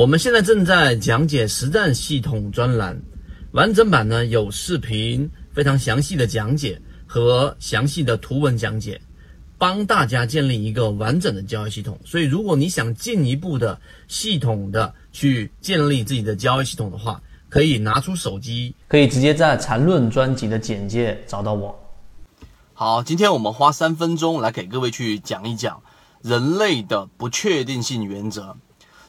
我们现在正在讲解实战系统专栏，完整版呢有视频，非常详细的讲解和详细的图文讲解，帮大家建立一个完整的交易系统。所以，如果你想进一步的系统的去建立自己的交易系统的话，可以拿出手机，可以直接在缠论专辑的简介找到我。好，今天我们花三分钟来给各位去讲一讲人类的不确定性原则。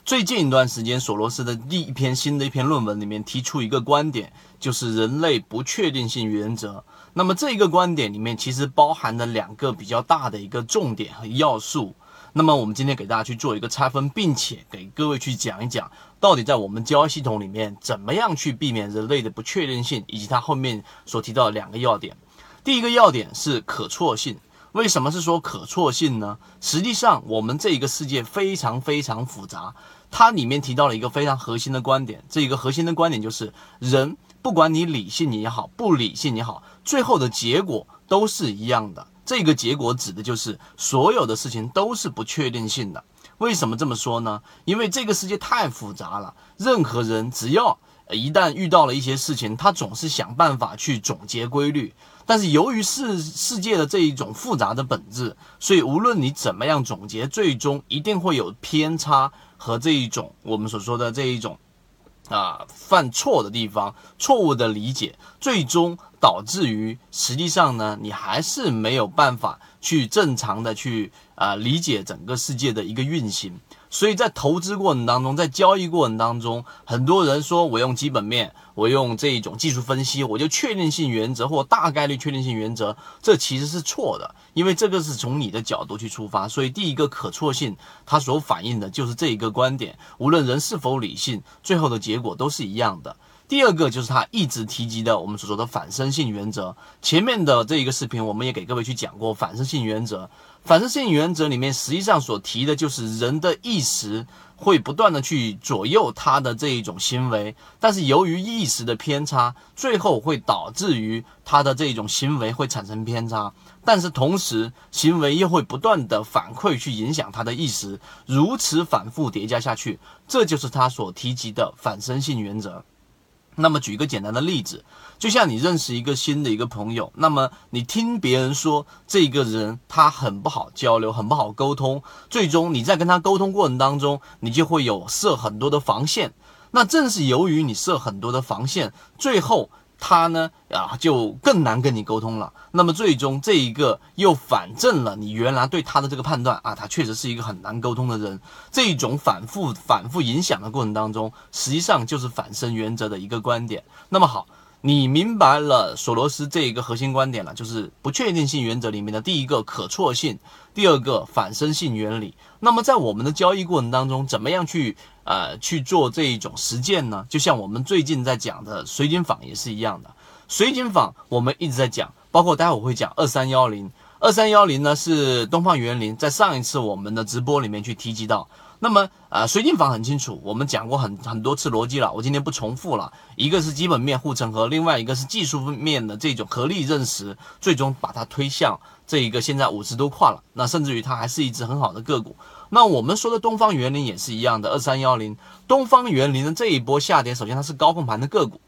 最近一段时间，索罗斯的第一篇新的一篇论文里面提出一个观点，就是人类不确定性原则。那么这一个观点里面其实包含了两个比较大的一个重点和要素。那么我们今天给大家去做一个拆分，并且给各位去讲一讲，到底在我们交易系统里面怎么样去避免人类的不确定性，以及它后面所提到的两个要点。第一个要点是可错性。为什么是说可错性呢？实际上，我们这一个世界非常非常复杂。它里面提到了一个非常核心的观点，这一个核心的观点就是，人不管你理性也好，不理性也好，最后的结果都是一样的。这个结果指的就是所有的事情都是不确定性的。为什么这么说呢？因为这个世界太复杂了，任何人只要一旦遇到了一些事情，他总是想办法去总结规律。但是由于世世界的这一种复杂的本质，所以无论你怎么样总结，最终一定会有偏差和这一种我们所说的这一种啊犯错的地方，错误的理解，最终导致于实际上呢，你还是没有办法去正常的去啊理解整个世界的一个运行。所以在投资过程当中，在交易过程当中，很多人说我用基本面，我用这一种技术分析，我就确定性原则或大概率确定性原则，这其实是错的，因为这个是从你的角度去出发。所以第一个可错性，它所反映的就是这一个观点，无论人是否理性，最后的结果都是一样的。第二个就是他一直提及的我们所说的反身性原则。前面的这一个视频，我们也给各位去讲过反身性原则。反身性原则里面实际上所提的就是人的意识会不断的去左右他的这一种行为，但是由于意识的偏差，最后会导致于他的这种行为会产生偏差，但是同时行为又会不断的反馈去影响他的意识，如此反复叠加下去，这就是他所提及的反身性原则。那么举一个简单的例子，就像你认识一个新的一个朋友，那么你听别人说这个人他很不好交流，很不好沟通，最终你在跟他沟通过程当中，你就会有设很多的防线。那正是由于你设很多的防线，最后。他呢啊，就更难跟你沟通了。那么最终这一个又反证了你原来对他的这个判断啊，他确实是一个很难沟通的人。这种反复反复影响的过程当中，实际上就是反身原则的一个观点。那么好。你明白了索罗斯这一个核心观点了，就是不确定性原则里面的第一个可错性，第二个反身性原理。那么在我们的交易过程当中，怎么样去呃去做这一种实践呢？就像我们最近在讲的水井坊也是一样的。水井坊我们一直在讲，包括待会儿会讲二三幺零，二三幺零呢是东方园林在上一次我们的直播里面去提及到。那么，呃，水晶坊很清楚，我们讲过很很多次逻辑了，我今天不重复了。一个是基本面护城河，另外一个是技术面的这种合力认识，最终把它推向这一个现在五十多块了。那甚至于它还是一只很好的个股。那我们说的东方园林也是一样的，二三幺零，东方园林的这一波下跌，首先它是高控盘的个股，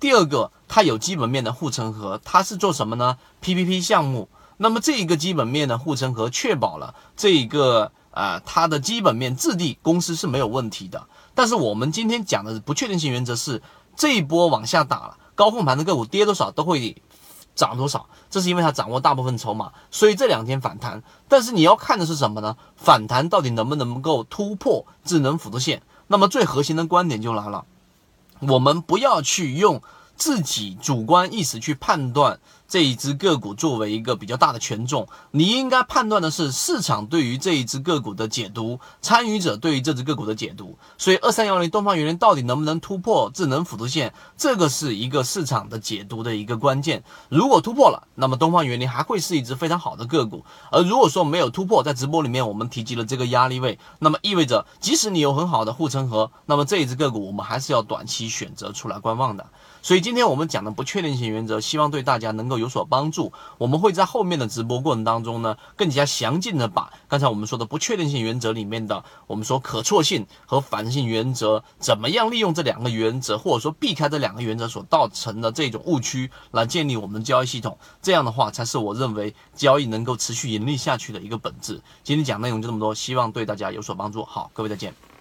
第二个它有基本面的护城河，它是做什么呢？PPP 项目。那么这一个基本面的护城河，确保了这一个。啊，它的基本面质地公司是没有问题的，但是我们今天讲的不确定性原则是这一波往下打了，高控盘的个股跌多少都会涨多少，这是因为它掌握大部分筹码，所以这两天反弹。但是你要看的是什么呢？反弹到底能不能够突破智能辅助线？那么最核心的观点就来了，我们不要去用自己主观意识去判断。这一只个股作为一个比较大的权重，你应该判断的是市场对于这一只个股的解读，参与者对于这只个股的解读。所以二三幺零东方园林到底能不能突破智能辅助线，这个是一个市场的解读的一个关键。如果突破了，那么东方园林还会是一只非常好的个股；而如果说没有突破，在直播里面我们提及了这个压力位，那么意味着即使你有很好的护城河，那么这一只个股我们还是要短期选择出来观望的。所以今天我们讲的不确定性原则，希望对大家能够。有所帮助。我们会在后面的直播过程当中呢，更加详尽的把刚才我们说的不确定性原则里面的我们说可错性和反性原则，怎么样利用这两个原则，或者说避开这两个原则所造成的这种误区，来建立我们的交易系统。这样的话，才是我认为交易能够持续盈利下去的一个本质。今天讲内容就这么多，希望对大家有所帮助。好，各位再见。